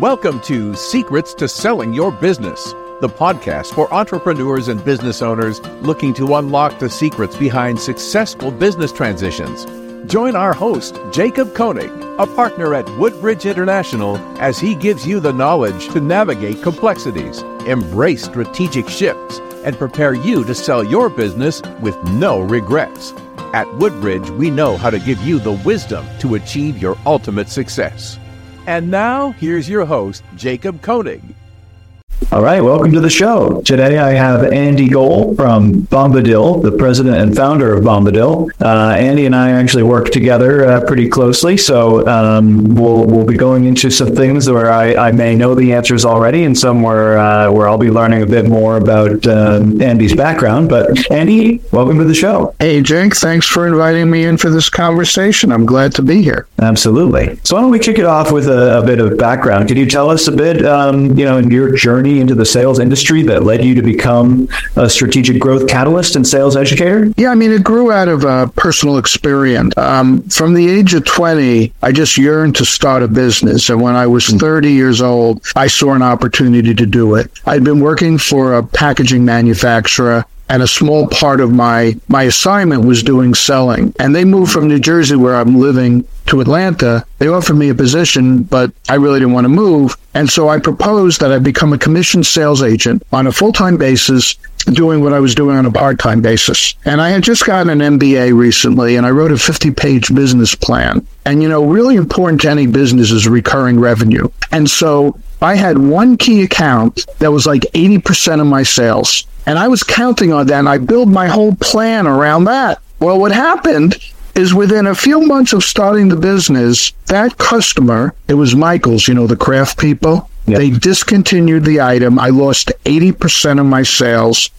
Welcome to Secrets to Selling Your Business, the podcast for entrepreneurs and business owners looking to unlock the secrets behind successful business transitions. Join our host, Jacob Koenig, a partner at Woodbridge International, as he gives you the knowledge to navigate complexities, embrace strategic shifts, and prepare you to sell your business with no regrets. At Woodbridge, we know how to give you the wisdom to achieve your ultimate success. And now, here's your host, Jacob Koenig. All right, welcome to the show. Today I have Andy Gole from Bombadil, the president and founder of Bombadil. Uh, Andy and I actually work together uh, pretty closely, so um, we'll, we'll be going into some things where I, I may know the answers already and some where, uh, where I'll be learning a bit more about um, Andy's background. But Andy, welcome to the show. Hey, Jake, thanks for inviting me in for this conversation. I'm glad to be here. Absolutely. So why don't we kick it off with a, a bit of background? Could you tell us a bit, um, you know, in your journey into the sales industry that led you to become a strategic growth catalyst and sales educator? Yeah, I mean, it grew out of a personal experience. Um, from the age of 20, I just yearned to start a business. And when I was 30 years old, I saw an opportunity to do it. I'd been working for a packaging manufacturer and a small part of my my assignment was doing selling. And they moved from New Jersey, where I'm living, to Atlanta. They offered me a position, but I really didn't want to move. And so I proposed that I become a commissioned sales agent on a full time basis, doing what I was doing on a part time basis. And I had just gotten an MBA recently, and I wrote a 50 page business plan. And, you know, really important to any business is recurring revenue. And so I had one key account that was like 80% of my sales. And I was counting on that, and I built my whole plan around that. Well, what happened is within a few months of starting the business, that customer, it was Michael's, you know, the craft people, Yep. They discontinued the item. I lost 80% of my sales.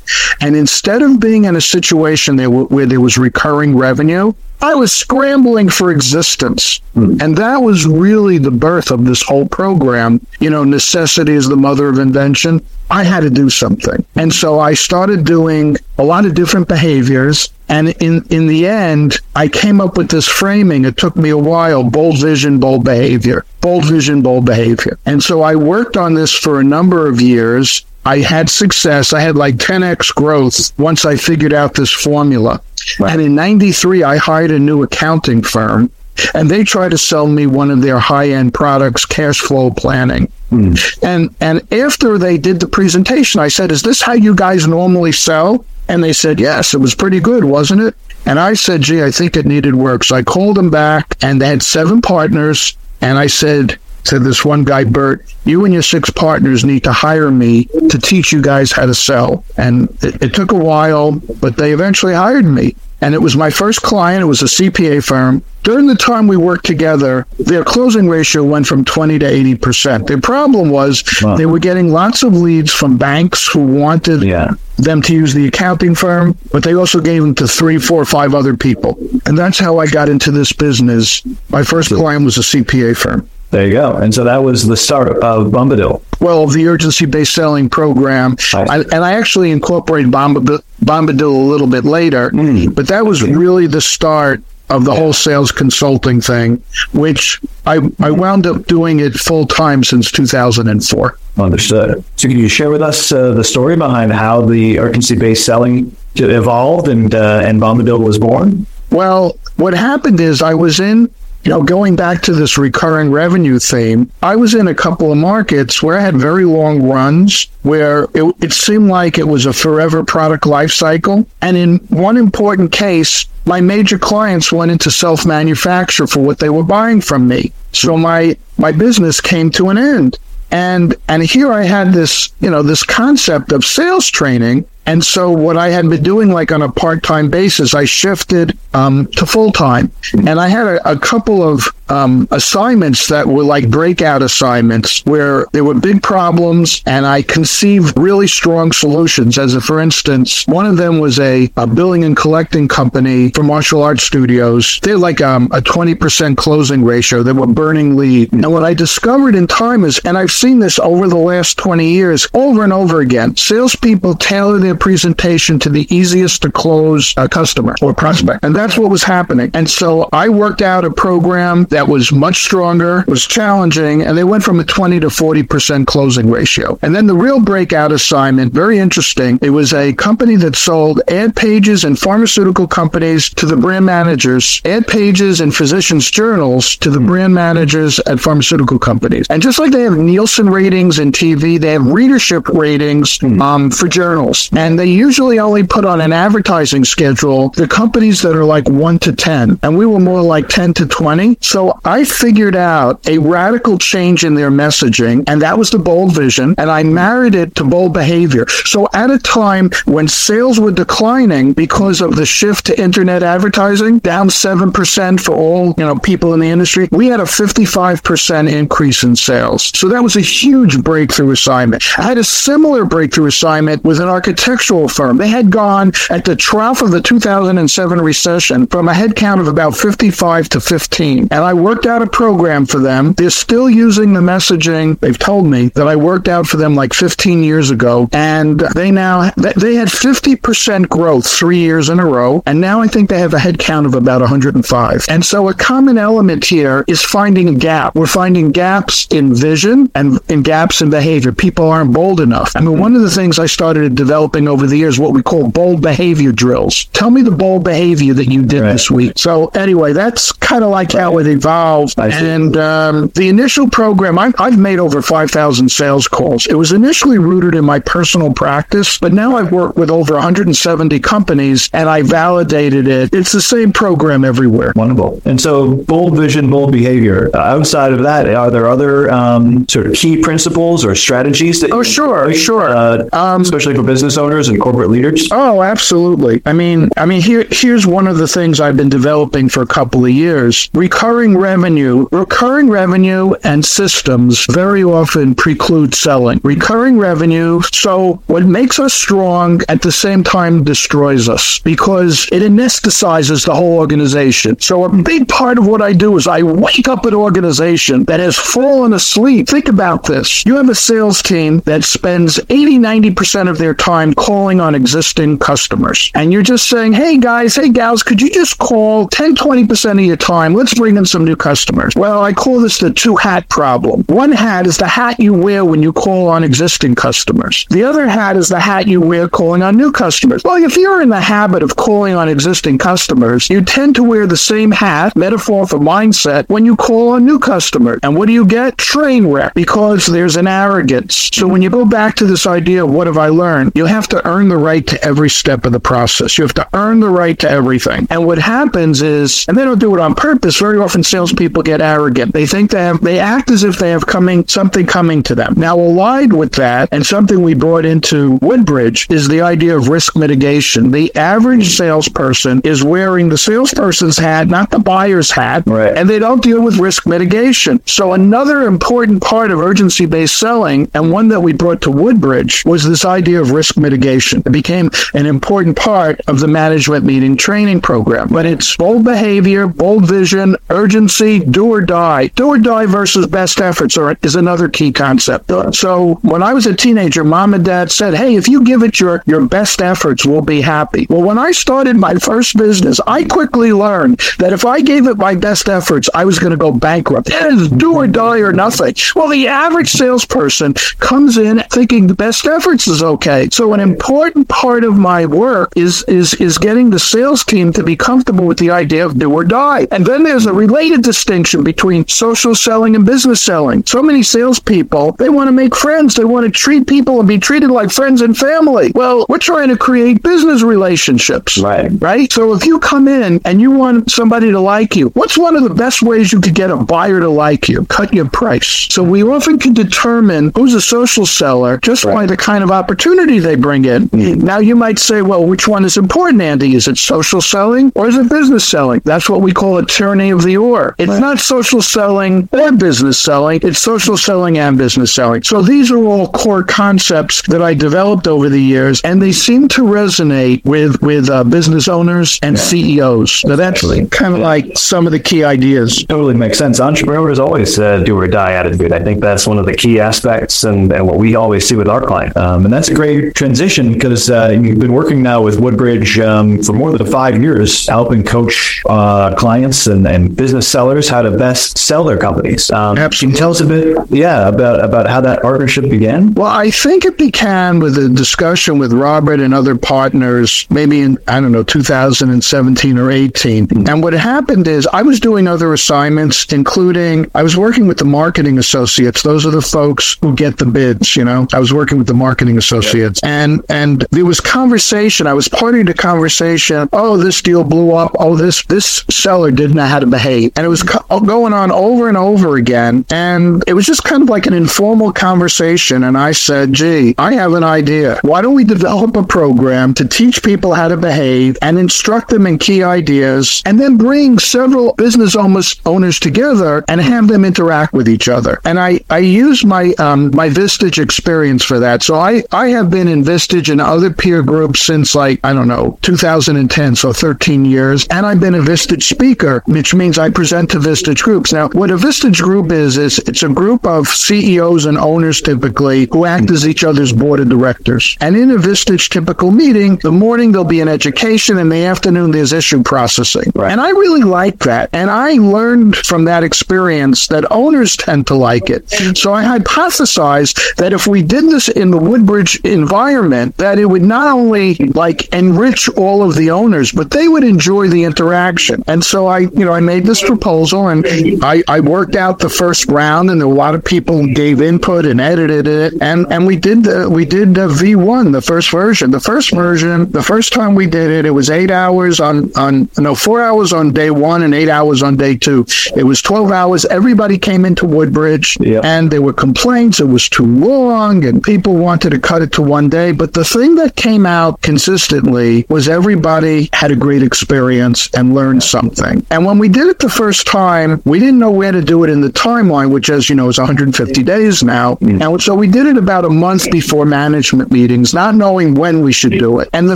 And instead of being in a situation there where there was recurring revenue, I was scrambling for existence. Mm. And that was really the birth of this whole program. You know, necessity is the mother of invention. I had to do something. And so I started doing a lot of different behaviors. And in, in the end, I came up with this framing. It took me a while bold vision, bold behavior, bold vision, bold behavior. And so I worked on this for a number of years. I had success. I had like 10x growth once I figured out this formula. Right. And in 93, I hired a new accounting firm and they tried to sell me one of their high end products, cash flow planning. Mm. And and after they did the presentation, I said, "Is this how you guys normally sell?" And they said, "Yes, it was pretty good, wasn't it?" And I said, "Gee, I think it needed work." So I called them back, and they had seven partners. And I said, to this one guy, Bert, you and your six partners need to hire me to teach you guys how to sell. And it, it took a while, but they eventually hired me. And it was my first client. It was a CPA firm. During the time we worked together, their closing ratio went from 20 to 80%. Their problem was wow. they were getting lots of leads from banks who wanted yeah. them to use the accounting firm, but they also gave them to three, four, five other people. And that's how I got into this business. My first client was a CPA firm. There you go. And so that was the start of Bombadil. Well, the urgency based selling program. I, and I actually incorporated Bombadil, Bombadil a little bit later, mm. but that was really the start of the whole sales consulting thing, which I, I wound up doing it full time since 2004. Understood. So, can you share with us uh, the story behind how the urgency based selling evolved and, uh, and Bombadil was born? Well, what happened is I was in you know, going back to this recurring revenue theme, I was in a couple of markets where I had very long runs where it, it seemed like it was a forever product life cycle. And in one important case, my major clients went into self manufacture for what they were buying from me. So my, my business came to an end. And, and here I had this, you know, this concept of sales training and so what I had been doing like on a part-time basis, I shifted um, to full-time. And I had a, a couple of um, assignments that were like breakout assignments where there were big problems and I conceived really strong solutions. As a, for instance, one of them was a, a billing and collecting company for martial arts studios. They're like um, a 20% closing ratio. They were burning lead. And what I discovered in time is, and I've seen this over the last 20 years over and over again, salespeople tailor their presentation to the easiest to close a customer or prospect. And that's what was happening. And so I worked out a program that was much stronger, was challenging, and they went from a 20 to 40% closing ratio. And then the real breakout assignment, very interesting, it was a company that sold ad pages and pharmaceutical companies to the brand managers, ad pages and physicians' journals to the brand managers at pharmaceutical companies. And just like they have Nielsen ratings in TV, they have readership ratings um, for journals. And they usually only put on an advertising schedule the companies that are like 1 to 10. And we were more like 10 to 20. So I figured out a radical change in their messaging, and that was the bold vision. And I married it to bold behavior. So at a time when sales were declining because of the shift to internet advertising, down 7% for all, you know, people in the industry, we had a 55% increase in sales. So that was a huge breakthrough assignment. I had a similar breakthrough assignment with an architectural firm. They had gone at the trough of the 2007 recession from a headcount of about 55 to 15. And I worked out a program for them. They're still using the messaging they've told me that I worked out for them like 15 years ago. And they now, they had 50% growth three years in a row. And now I think they have a headcount of about 105. And so a common element here is finding a gap. We're finding gaps in vision and in gaps in behavior. People aren't bold enough. I mean, one of the things I started developing over the years, what we call bold behavior drills. Tell me the bold behavior that you did Right. this week. So anyway, that's kind of like how it evolved. I see. And um, the initial program, I, I've made over 5,000 sales calls. It was initially rooted in my personal practice, but now I've worked with over 170 companies and I validated it. It's the same program everywhere. Wonderful. And so, bold vision, bold behavior. Uh, outside of that, are there other um, sort of key principles or strategies that? Oh, sure, employ, sure. Uh, Um, especially for business owners and corporate leaders. Oh, absolutely. I mean, I mean, here, here's one of the things I've been developing for a couple of years. Recurring revenue, recurring revenue and systems very often preclude selling. Recurring revenue. So what makes us strong at the same time destroys us because it anesthetizes the whole organization. So a big part of what I do is I wake up an organization that has fallen asleep. Think about this. You have a sales team that spends 80, 90% of their time calling on existing customers. And you're just saying, hey guys, hey gals, could you just call 10, 20% of your time? Let's bring in some new customers. Well, I call this the two hat problem. One hat is the hat you wear when you call on existing customers. The other hat is the hat you wear calling on new customers. Well, if you're in the habit of calling on existing customers, you tend to wear the same hat, metaphor for mindset, when you call on new customers. And what do you get? Train wreck because there's an arrogance. So when you go back to this idea of what have I learned, you have to earn the right to every step of the process. You have to earn the right to everything. And what happens is, and they don't do it on purpose, very often salespeople get arrogant. They think they have, they act as if they have coming, something coming to them. Now, allied with that, and something we brought into Woodbridge is the idea of risk mitigation. The average salesperson is wearing the salesperson's hat, not the buyer's hat, Right. and they don't deal with risk mitigation. So another important part of urgency-based selling, and one that we brought to Woodbridge, was this idea of risk mitigation. It became an important part of the management meeting training program. But it's bold behavior, bold vision, urgency, do or die. Do or die versus best efforts are, is another key concept. So when I was a teenager, mom and dad said, hey, if you give it your, your best efforts, we'll be happy. Well, when I started my first business, I quickly learned that if I gave it my best efforts, I was going to go bankrupt. It is do or die or nothing. Well, the average salesperson comes in thinking the best efforts is okay. So an important part of my work is is is getting the sales team to be comfortable with the idea of do or die. And then there's a related distinction between social selling and business selling. So many salespeople they want to make friends, they want to treat people and be treated like friends and family. Well, we're trying to create business relationships Right. right? So if you come in and you want somebody to like you, what's one of the best ways you could get a buyer to like you? Cut your price. So we often can determine who's a social seller just by the kind of opportunity they bring in. Mm-hmm. Now you might say, well, which one is important, Andy? Is it social selling or is it business selling? That's what we call a tyranny of the or. It's not social selling or business selling. It's social selling and business selling. So these are all core concepts that I developed over the years, and they seem to resonate with with uh, business owners and CEOs. So that's kind of like some of the key ideas. Totally makes sense. Entrepreneurs always uh, do or die attitude. I think that's one of the key aspects and, and what we always see with our client. Um, and that's a great transition because uh, you've been working now with Woodbridge um, for more than five years, helping coach uh, clients and, and business sellers how to best sell their companies. Um, Absolutely. Can you tell us a bit, yeah, about about how that partnership began? Well, I think it began with a discussion with Robert and other partners, maybe in, I don't know, 2017 or 18. And what happened is I was doing other assignments, including I was working with the marketing associates. Those are the folks who get the bids, you know. I was working with the marketing associates. And and there was conversation. I was party to conversation. Oh, this deal blew up. Oh, this this seller didn't know how to behave. And it was co- going on over and over again. And it was just kind of like an informal conversation. And I said, gee, I have an idea. Why don't we develop a program to teach people how to behave and instruct them in key ideas and then bring several business owners owners together and have them interact with each other? And I, I use my um, my Vistage experience for that. So I, I have been in Vistage and other peer groups since like, I don't know, 2010, so 13 years. And I've been a Vistage speaker, which means I present to Vistage groups. Now, what a Vistage group is, is it's a group of CEOs and owners typically who act as each other's board of directors. And in a Vistage typical meeting, the morning there'll be an education and the afternoon there's issue processing. Right. And I really like that. And I learned from that experience that owners tend to like it. So I hypothesized that if we did this in the Woodbridge environment, that it would not only like enrich all of the owners, but they would enjoy the interaction. And so I, you know, I made this proposal and I, I worked out the first round and a lot of people gave input and edited it. And, and we did the, we did the V1, the first version. The first version, the first time we did it, it was eight hours on, on, no, four hours on day one and eight hours on day two. It was 12 hours. Everybody came into Woodbridge Yep. and there were complaints. It was too long and people wanted to cut it to one day. But the thing that came out consistently was everybody had a great experience and learned something. And when we did it the first time, we didn't know where to do it in the timeline, which, as you know, is 150 days now. Mm. And so we did it about a month before management meetings, not knowing when we should do it. And the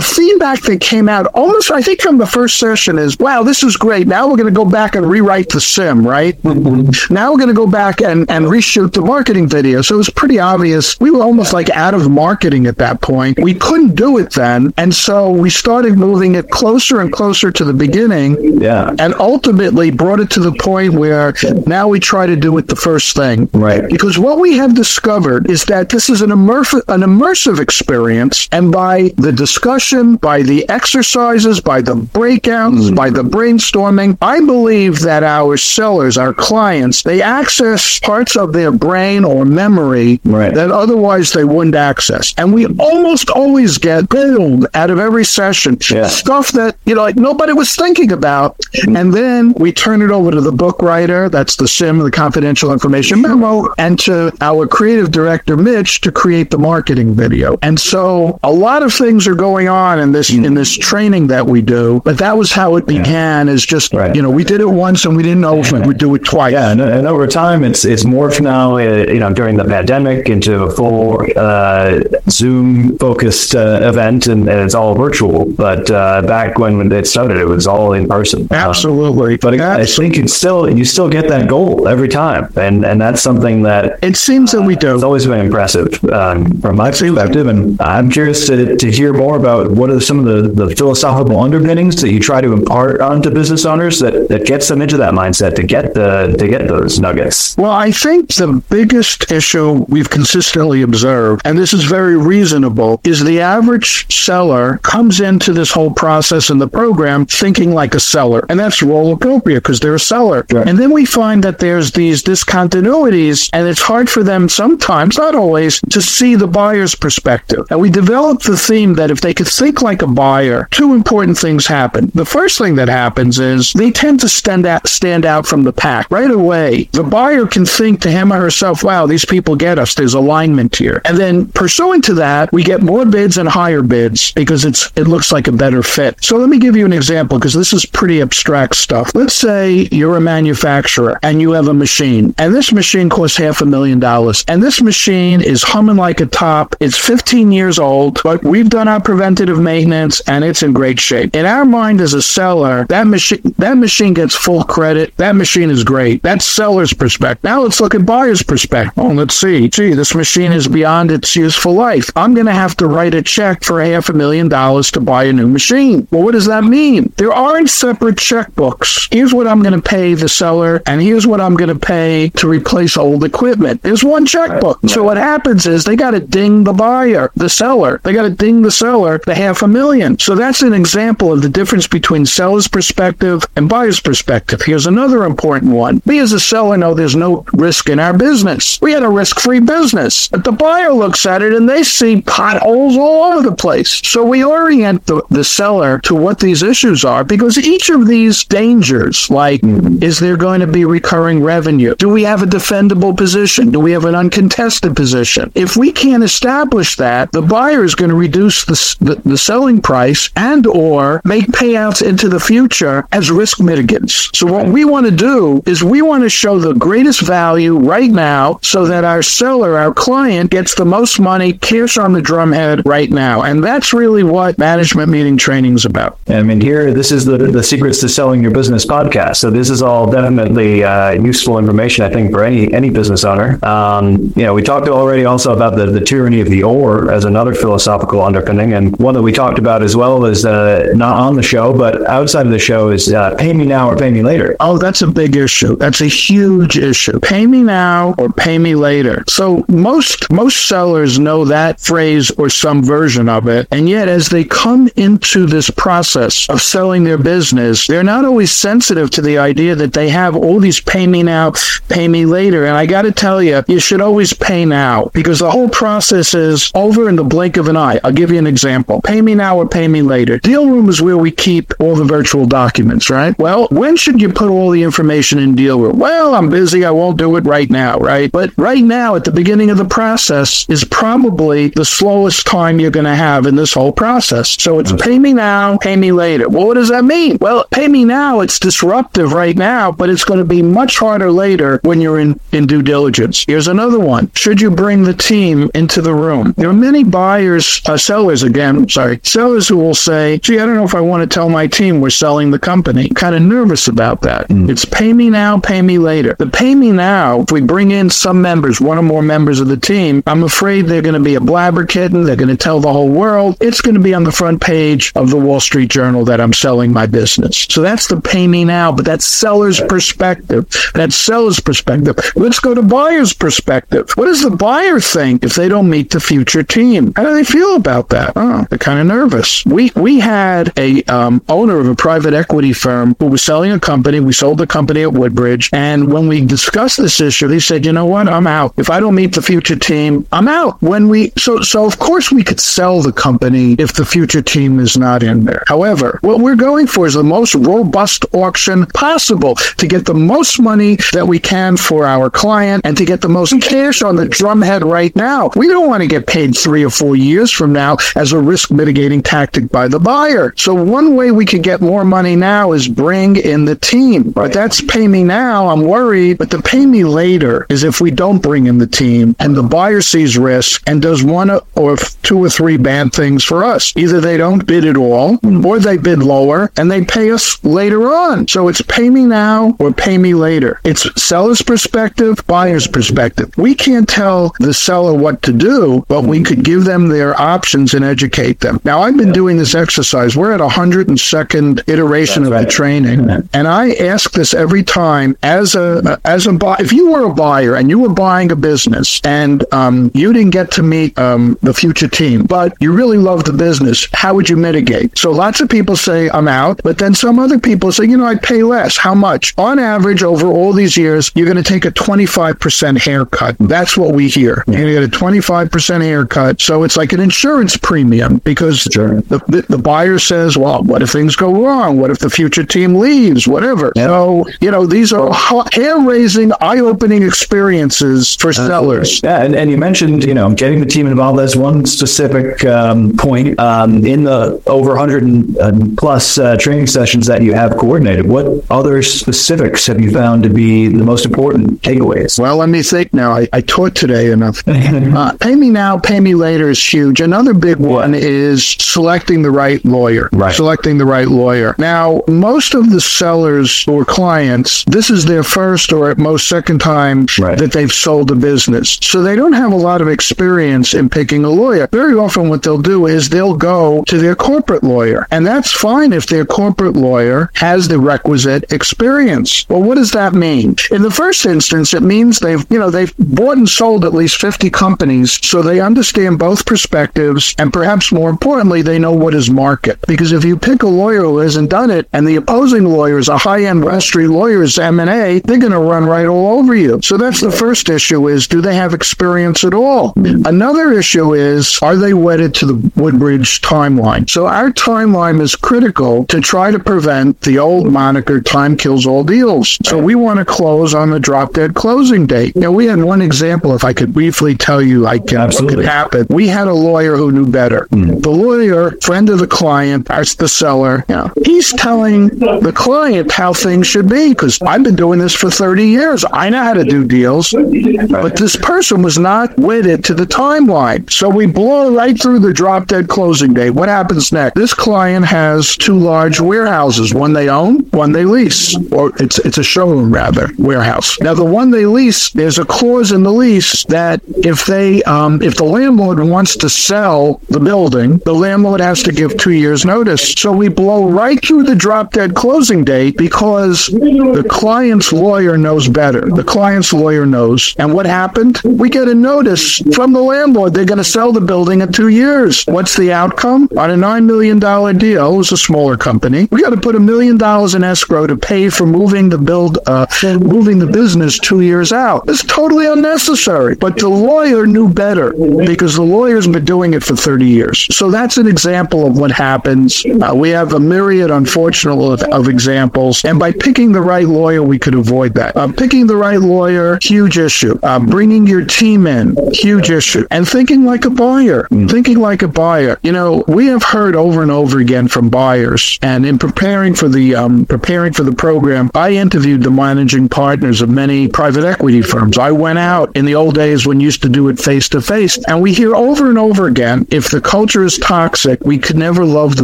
feedback that came out almost, I think, from the first session is, wow, this is great. Now we're going to go back and rewrite the CIM, right? Mm-hmm. Now we're going to go back and, and reshoot the marketing video. So it was pretty obvious. We were almost like out of marketing at that point. We couldn't do it then. And so we started moving it closer and closer to the beginning Yeah. and ultimately brought it to the point where now we try to do it the first thing. Right. Because what we have discovered is that this is an immersive, an immersive experience, and by the discussion, by the exercises, by the breakouts, mm-hmm. by the brainstorming, I believe that our sellers, our clients, they access parts of their brain or memory Right. that otherwise they wouldn't access. And we almost always get gold out of every session. Yeah. Stuff that, you know, like nobody was thinking about. Mm-hmm. And then we turn it over to the book writer, that's the CIM, the confidential information memo, and to our creative director, Mitch, to create the marketing video. And so a lot of things are going on in this in this training that we do. But that was how it began is just Right. you know, we did it once and we didn't know if we would do it twice. Yeah, and, and over time, it's it's morphed now. Uh, you know, during the pandemic, into a full uh, Zoom focused uh, event, and, and it's all virtual. But uh, back when it started, it was all in person. Absolutely. but I think it's still you still get that goal every time, and and that's something that It seems that we do. it's always been impressive um, from my perspective. And I'm curious to, to hear more about what are some of the, the philosophical underpinnings that you try to impart onto business owners that, that gets them into that mindset to get the to get those nuggets. Well, I think the biggest issue we've consistently observed, and this is very reasonable, is the average seller comes into this whole process in the program thinking like a seller. And that's role appropriate because they're a seller. And then we find that there's these discontinuities, and it's hard for them sometimes, not always, to see the buyer's perspective. And we developed the theme that if they could think like a buyer, two important things happen. The first thing that happens is they tend to stand out, stand out from the pack right away. The buyer can think to him or herself, wow, these people get us. There's alignment here. And then pursuant to that, we get more bids and higher bids because it's it looks like a better fit. So let me give you an example because this is pretty abstract stuff. Let's say you're a manufacturer and you have a machine and this machine costs half a million dollars and this machine is humming like a top. It's 15 years old, but we've done our preventative maintenance and it's in great shape. In our mind as a seller, that machine that machine gets full credit. That machine is great. That's seller's perspective. Now let's look at buyer's perspective. Oh, let's see. Gee, this machine is beyond its useful life. I'm going to have to write a check for half a million dollars to buy a new machine. Well, what does that mean? There aren't separate checkbooks. Here's what I'm I'm going to pay the seller, and here's what I'm going to pay to replace old equipment. There's one checkbook. So what happens is they got to ding the buyer, the seller. They got to ding the seller the half a million. So that's an example of the difference between seller's perspective and buyer's perspective. Here's another important one. We as a seller know there's no risk in our business. We had a risk-free business. But the buyer looks at it and they see potholes all over the place. So we orient the, the seller to what these issues are because each of these dangers, like is there going to be recurring revenue? Do we have a defendable position? Do we have an uncontested position? If we can't establish that, the buyer is going to reduce the, the, the selling price and or make payouts into the future as risk mitigants. So what we want to do is we want to show the greatest value right now so that our seller, our client gets the most money cash on the drumhead right now. And that's really what management meeting training is about. I mean, here, this is the, the secrets to selling your business podcast. So this is all definitely uh, useful information, I think, for any any business owner. Um, you know, we talked already also about the, the tyranny of the or as another philosophical underpinning, and one that we talked about as well is uh, not on the show, but outside of the show is uh, pay me now or pay me later. Oh, that's a big issue. That's a huge issue. Pay me now or pay me later. So most most sellers know that phrase or some version of it, and yet as they come into this process of selling their business, they're not always sensitive to the idea that they have all these pay me now, pay me later. And I got to tell you, you should always pay now because the whole process is over in the blink of an eye. I'll give you an example. Pay me now or pay me later. Deal room is where we keep all the virtual documents, right? Well, when should you put all the information in deal room? Well, I'm busy. I won't do it right now, right? But right now, at the beginning of the process, is probably the slowest time you're going to have in this whole process. So it's pay me now, pay me later. Well, what does that mean? Well, pay me now, it's disruptive right now, but it's going to be much harder later when you're in, in due diligence. Here's another one. Should you bring the team into the room? There are many buyers, uh, sellers again, sorry, sellers who will say, gee, I don't know if I want to tell my team we're selling the company. kind of nervous about that. It's pay me now, pay me later. The pay me now, if we bring in some members, one or more members of the team, I'm afraid they're going to be a blabber kitten. They're going to tell the whole world. It's going to be on the front page of the Wall Street Journal that I'm selling my business. So that's the pay me now, but seller's perspective. That's seller's perspective. Let's go to buyer's perspective. What does the buyer think if they don't meet the future team? How do they feel about that? Oh, they're kind of nervous. We we had a um, owner of a private equity firm who was selling a company. We sold the company at Woodbridge, and when we discussed this issue, he said, "You know what? I'm out. If I don't meet the future team, I'm out." When we so so of course we could sell the company if the future team is not in there. However, what we're going for is the most robust auction possible to get the most money that we can for our client and to get the most cash on the drumhead right now. We don't want to get paid three or four years from now as a risk mitigating tactic by the buyer. So one way we could get more money now is bring in the team. But that's pay me now. I'm worried. But the pay me later is if we don't bring in the team and the buyer sees risk and does one or two or three bad things for us. Either they don't bid at all or they bid lower and they pay us later on. So it's pay me now or pay me later. It's seller's perspective, buyer's perspective. We can't tell the seller what to do, but we could give them their options and educate them. Now, I've been doing this exercise. We're at a 102nd iteration That's of right. the training. And I ask this every time as a, as a, buy, if you were a buyer and you were buying a business and um, you didn't get to meet um, the future team, but you really love the business, how would you mitigate? So lots of people say, I'm out, but then some other people say, you know, I'd pay less. How much? On average, over all these years, you're going to take a 25% haircut. That's what we hear. You're going to get a 25% haircut. So it's like an insurance premium because Sure. the, the, the buyer says, well, what if things go wrong? What if the future team leaves? Whatever. So, you know, these are hair raising, eye opening experiences for sellers. Yeah, and, and you mentioned, you know, getting the team involved as one specific um, point um, in the over 100 and, uh, plus uh, training sessions that you have coordinated. What other specifics have you found to be the most important takeaways? Well, let me think now. I, I taught today enough. Uh, pay me now, pay me later is huge. Another big one is selecting the right lawyer. Right. Selecting the right lawyer. Now, most of the sellers or clients, this is their first or at most second time Right. that they've sold a business. So they don't have a lot of experience in picking a lawyer. Very often what they'll do is they'll go to their corporate lawyer. And that's fine if their corporate lawyer has the requisite is Experience. Well, what does that mean? In the first instance, it means they've, you know, they've bought and sold at least 50 companies, so they understand both perspectives, and perhaps more importantly, they know what is market. Because if you pick a lawyer who hasn't done it, and the opposing lawyer is a high-end West Street lawyer's M&A, they're going to run right all over you. So that's the first issue is, do they have experience at all? Another issue is, are they wedded to the Woodbridge timeline? So our timeline is critical to try to prevent the old moniker time kills all deals. So we want to close on the drop dead closing date. Now we had one example, if I could briefly tell you like what Absolutely. could happen. We had a lawyer who knew better. Hmm. The lawyer, friend of the client, that's the seller, you know, he's telling the client how things should be because I've been doing this for 30 years. I know how to do deals. But this person was not wedded to the timeline. So we blow right through the drop dead closing date. What happens next? This client has two large warehouses. One they own, one they lease. Or it's it's a showroom rather, warehouse. Now the one they lease, there's a clause in the lease that if they um, if the landlord wants to sell the building, the landlord has to give two years notice. So we blow right through the drop dead closing date because the client's lawyer knows better. The client's lawyer knows. And what happened? We get a notice from the landlord. They're going to sell the building in two years. What's the outcome? On a $9 million deal, it was a smaller company. We got to put a million dollars in escrow to pay for moving the build, uh, moving the business two years out. It's totally unnecessary. But the lawyer knew better because the lawyer's been doing it for 30 years. So that's an example of what happens. Uh, we have a myriad, unfortunately, of, of examples. And by picking the right lawyer, we could avoid that. Uh, picking the right lawyer, huge issue. Uh, bringing your team in, huge issue. And thinking like a buyer, thinking like a buyer. You know, we have heard over and over again from buyers. And in preparing for the um, preparing for the program, I interviewed the managing partners of many private equity firms. I went out in the old days when you used to do it face to face, and we hear over and over again, if the culture is toxic, we could never love the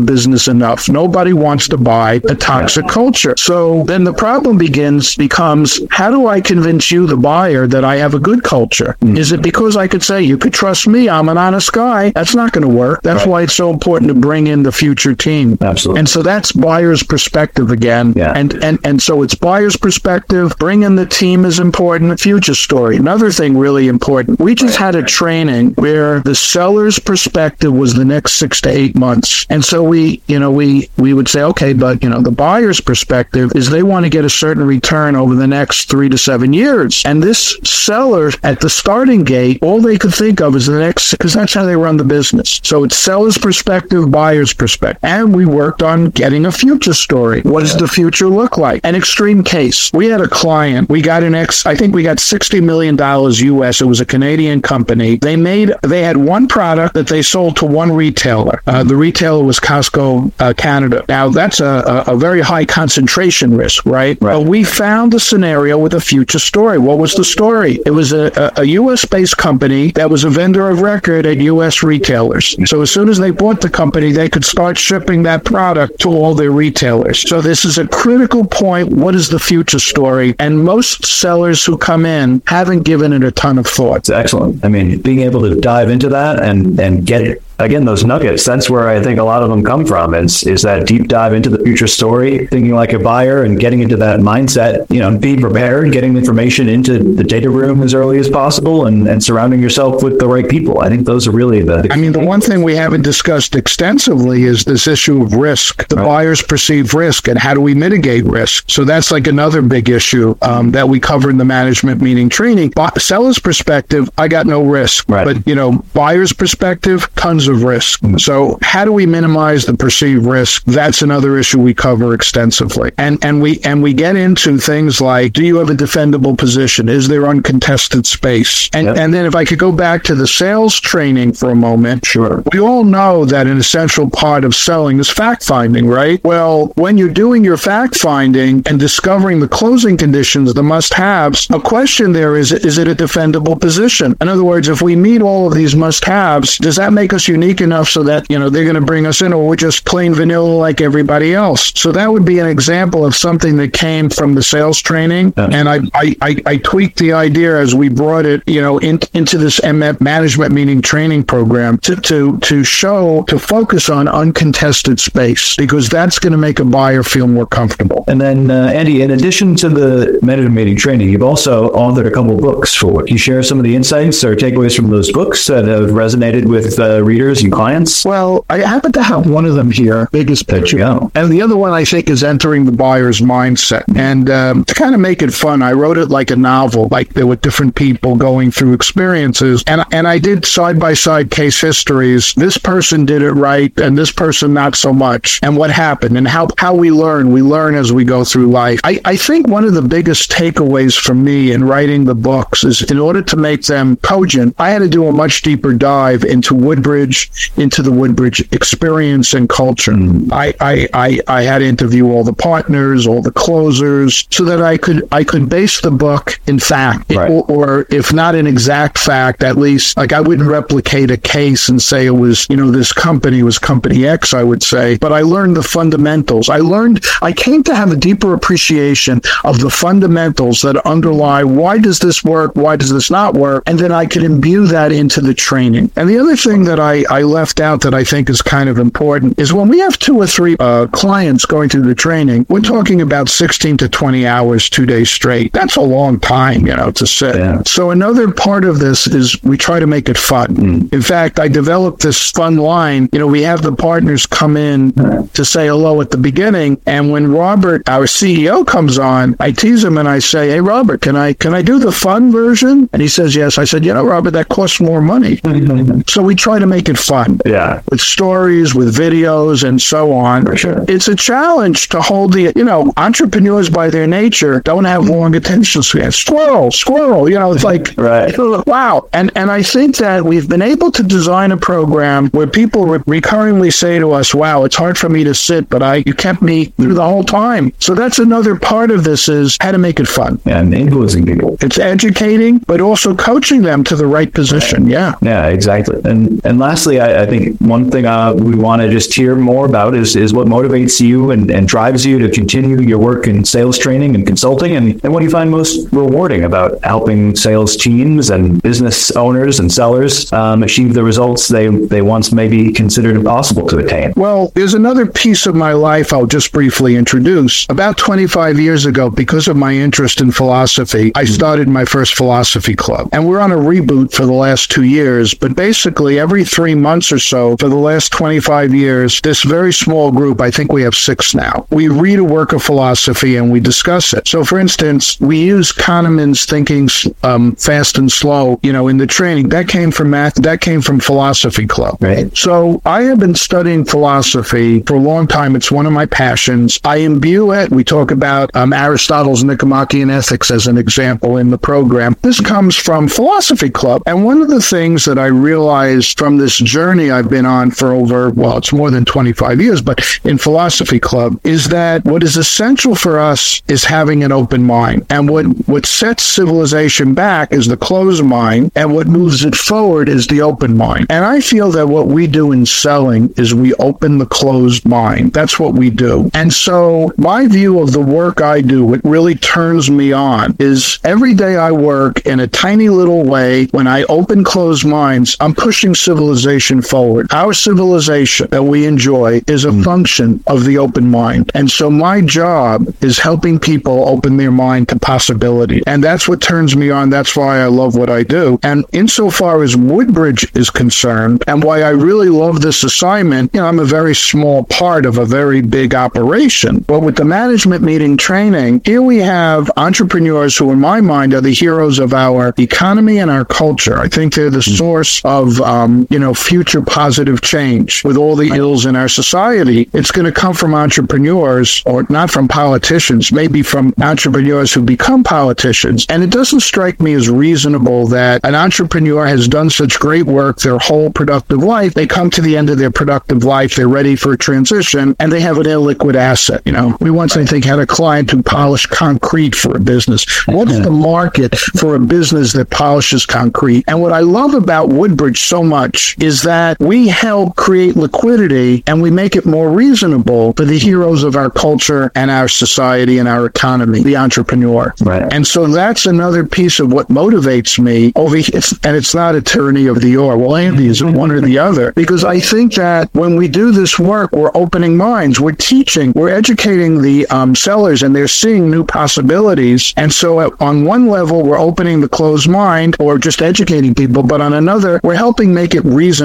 business enough. Nobody wants to buy a toxic culture. So then the problem begins becomes how do I convince you, the buyer, that I have a good culture? Mm-hmm. Is it because I could say you could trust me? I'm an honest guy. That's not going to work. That's why it's so important to bring in the future team. Absolutely. And so that's buyer's perspective again. Yeah. And and and so it's buyer's perspective. Bringing the team is important. Future story. Another thing really important. We just had a training where the seller's perspective was the next six to eight months. And so we, you know, we we would say, okay, but you know, the buyer's perspective is they want to get a certain return over the next three to seven years. And this seller at the starting gate, all they could think of is the next because that's how they run the business. So it's seller's perspective, buyer's perspective. And we worked on getting a future story. What does the future look like? An extreme case. We had a client. We got an ex. I think we got sixty million dollars U.S. It was a Canadian company. They made. They had one product that they sold to one retailer. Uh, the retailer was Costco uh, Canada. Now that's a, a, a very high concentration risk, right? Right. But we found the scenario with a future story. What was the story? It was a, a, a U.S. based company that was a vendor of record at U.S. retailers. So as soon as they bought the company, they could start shipping that product to all their retailers. So this is a critical point. What is the future story? And most sellers who come in haven't given it a ton of thought. It's excellent. I mean, being able to dive into that and and get again those nuggets. That's where I think a lot of them come from. Is is that deep dive into the future story, thinking like a buyer, and getting into that mindset. You know, being prepared, getting information into the data room as early as possible, and and surrounding yourself with the right people. I think those are really the. I mean, the one thing we haven't discussed extensively is this issue of risk. The buyers perceive risk, and how do we mitigate risk? So that's like another big issue um, that we cover in the management meeting training. Bu- seller's perspective, I got no risk, Right. but you know, buyer's perspective, tons of risk. So how do we minimize the perceived risk? That's another issue we cover extensively, and and we and we get into things like, do you have a defendable position? Is there uncontested space? And Yep. and then if I could go back to the sales training for a moment, Sure. we all know that an essential part of selling is fact finding, right? Well, when you're doing your fact finding and discovering the closing conditions, the must haves, a question there is is it a defendable position? In other words, if we meet all of these must haves, does that make us unique enough so that, you know, they're going to bring us in or we're just plain vanilla like everybody else. So that would be an example of something that came from the sales training. Yeah. And I, I, I, I, tweaked the idea as we brought it, you know, in, into this MF management meeting training program to, to, to show, to focus on uncontested space because that's going to make a buyer feel more comfortable. And then, uh, Andy, in addition to the management meeting training, you've also authored a couple books for it. Can you share some of the insights or takeaways from those books that have resonated with uh, readers and clients? Well, I happen to have one of them here, biggest picture. And the other one I think is entering the buyer's mindset. And um, to kind of make it fun, I wrote it like a novel, like there were different people going through experiences. And, and I did side by side case histories. This person did it right and this person not so much. And what happened and how, how we learn. We learn as we go through life. I, I think one of the biggest takeaways for me in writing the books is in order to make them cogent, I had to do a much deeper dive into Woodbridge, into the Woodbridge experience and culture. I, I, I, I had to interview all the partners, all the closers, so that I could I could base the book in fact, right. or, or, if not an exact fact, at least like I wouldn't replicate a case and say it was you know this company was company X. I would say, but I learned the fundamentals. I learned I came to have a deeper appreciation of the fundamentals that underlie why does this work, why does this not work, and then I could imbue that into the training. And the other thing that I, I left out that I think is kind of important is when we have two or three uh, clients going through the training, we're talking about 16 to 20 hours, two days straight. That's a long time, you know, to sit. Yeah. So another part of this is we try to make it fun. Mm. In fact, I developed this fun line. You know, we have the partners come in to say hello at the beginning, and when Robert, our CEO, comes on, I tease him and I say, "Hey, Robert, can I can I do the fun version?" And he says, "Yes." I said, "You know, Robert, that costs more money." so we try to make it fun. Yeah, with stories, with videos, and so on. For sure. It's a challenge to hold the. You know, entrepreneurs by their nature don't have long attention spans. Squirrel, squirrel. You know, it's like right. Wow. And and I think that we've been able to design a program where people re- recurringly say to us, "Wow, it's hard for me to sit, but I you kept me through the whole time." So that's another part of this is how to make it fun and influencing people. It's educating, but also coaching them to the right position. Right. Yeah. Yeah, exactly. And and lastly, I, I think one thing uh, we want to just hear more about is is what motivates you and, and drives you to continue your work in sales training and consulting, and, and what do you find most rewarding about helping sales teams and business owners and sellers um, achieve the results they they once maybe considered impossible to attain. Well, there's another piece of my life I'll just briefly introduce. About 25 years ago, because of my interest in philosophy, I started my first philosophy club. And we're on a reboot for the last two years, but basically every three months or so for the last 25 years, this very small group, I think we have six now, we read a work of philosophy and we discuss it. So, for instance, we use Kahneman's Thinking um, Fast and Slow, you know, in the training. That came from math, that came from Philosophy Club. Right. So, I have been studying philosophy for a long time. It's one of my passions. I imbue it. We talk about um, Aristotle's Nicomachean Ethics as an example in the program. This comes from Philosophy Club. And one of the things that I realized from this journey I've been on for over, well, it's more than 25 years, but in Philosophy Club is that what is essential for us is having an open mind. And what, what sets civilization back is the closed mind, and what moves it forward is the open mind. And I feel that what we do in selling is we open the closed mind. That's what we do. And so my view of the work I do, what really turns me on is every day I work in a tiny little way. When I open closed minds, I'm pushing civilization forward. Our civilization that we enjoy is a mm. function of the open mind. And so my job is helping people open their mind to possibility. And that's what turns me on. That's why I love what I do. And insofar as Woodbridge is concerned and why I really love this assignment, you know, I'm a very small part of a very big operation. But with the management meeting training, here we have entrepreneurs who, in my mind, are the heroes of our economy and our culture. I think they're the mm. source of, um, you know, future positive change. With all the ills in our society, it's going to come from entrepreneurs or not from politicians, maybe from entrepreneurs who become politicians. And it doesn't strike me as reasonable that an entrepreneur has done such great work their whole productive life. They come to the end of their productive life, they're ready for a transition, and they have an illiquid asset. You know, we once, I think, had a client who polished concrete for a business. What's the market for a business that polishes concrete? And what I love about Woodbridge so much is is that we help create liquidity and we make it more reasonable for the heroes of our culture and our society and our economy, the entrepreneur. Right. And so that's another piece of what motivates me over here. And it's not a tyranny of the or. Well, Andy is one or the other because I think that when we do this work, we're opening minds, we're teaching, we're educating the um, sellers, and they're seeing new possibilities. And so, at, on one level, we're opening the closed mind or just educating people, but on another, we're helping make it reasonable.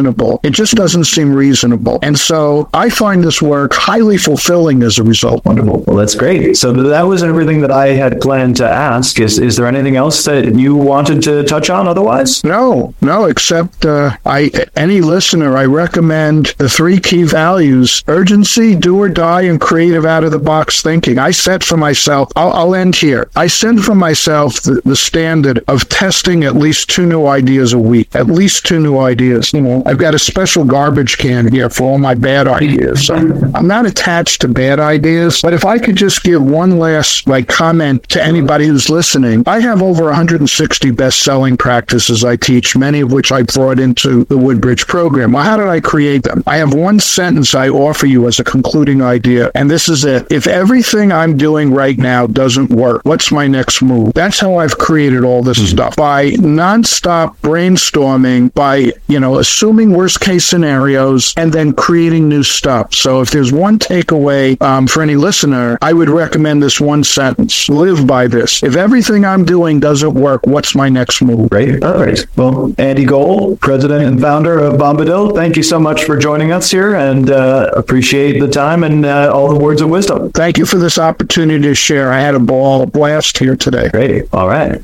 It just doesn't seem reasonable. And so, I find this work highly fulfilling as a result. Wonderful. Well, that's great. So that was everything that I had planned to ask. Is is there anything else that you wanted to touch on otherwise? No, no, except uh, I any listener, I recommend the three key values: urgency, do or die, and creative out of the box thinking. I set for myself. I'll, I'll end here. I set for myself the, the standard of testing at least two new ideas a week. At least two new ideas. You know, I've got a special garbage can here for all my bad ideas. I'm not attached to bad ideas, but if I could just give one last like comment to anybody who's listening, I have over 160 best-selling practices I teach, many of which I brought into the Woodbridge program. Well, how did I create them? I have one sentence I offer you as a concluding idea, and this is it. If everything I'm doing right now doesn't work, what's my next move? That's how I've created all this hmm. stuff by nonstop brainstorming, by, you know, assuming worst case scenarios and then creating new stuff. So if there's one takeaway um, for any listener, I would recommend this one sentence. Live by this. If everything I'm doing doesn't work, what's my next move? Great. All right. Well, Andy Gole, president and founder of Bombadil, thank you so much for joining us here and uh, appreciate the time and uh, all the words of wisdom. Thank you for this opportunity to share. I had a ball blast here today. Great. All right.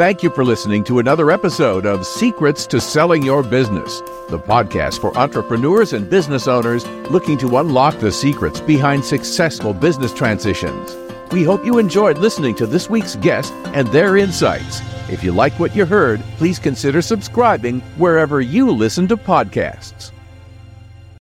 Thank you for listening to another episode of Secrets to Selling Your Business, the podcast for entrepreneurs and business owners looking to unlock the secrets behind successful business transitions. We hope you enjoyed listening to this week's guest and their insights. If you like what you heard, please consider subscribing wherever you listen to podcasts.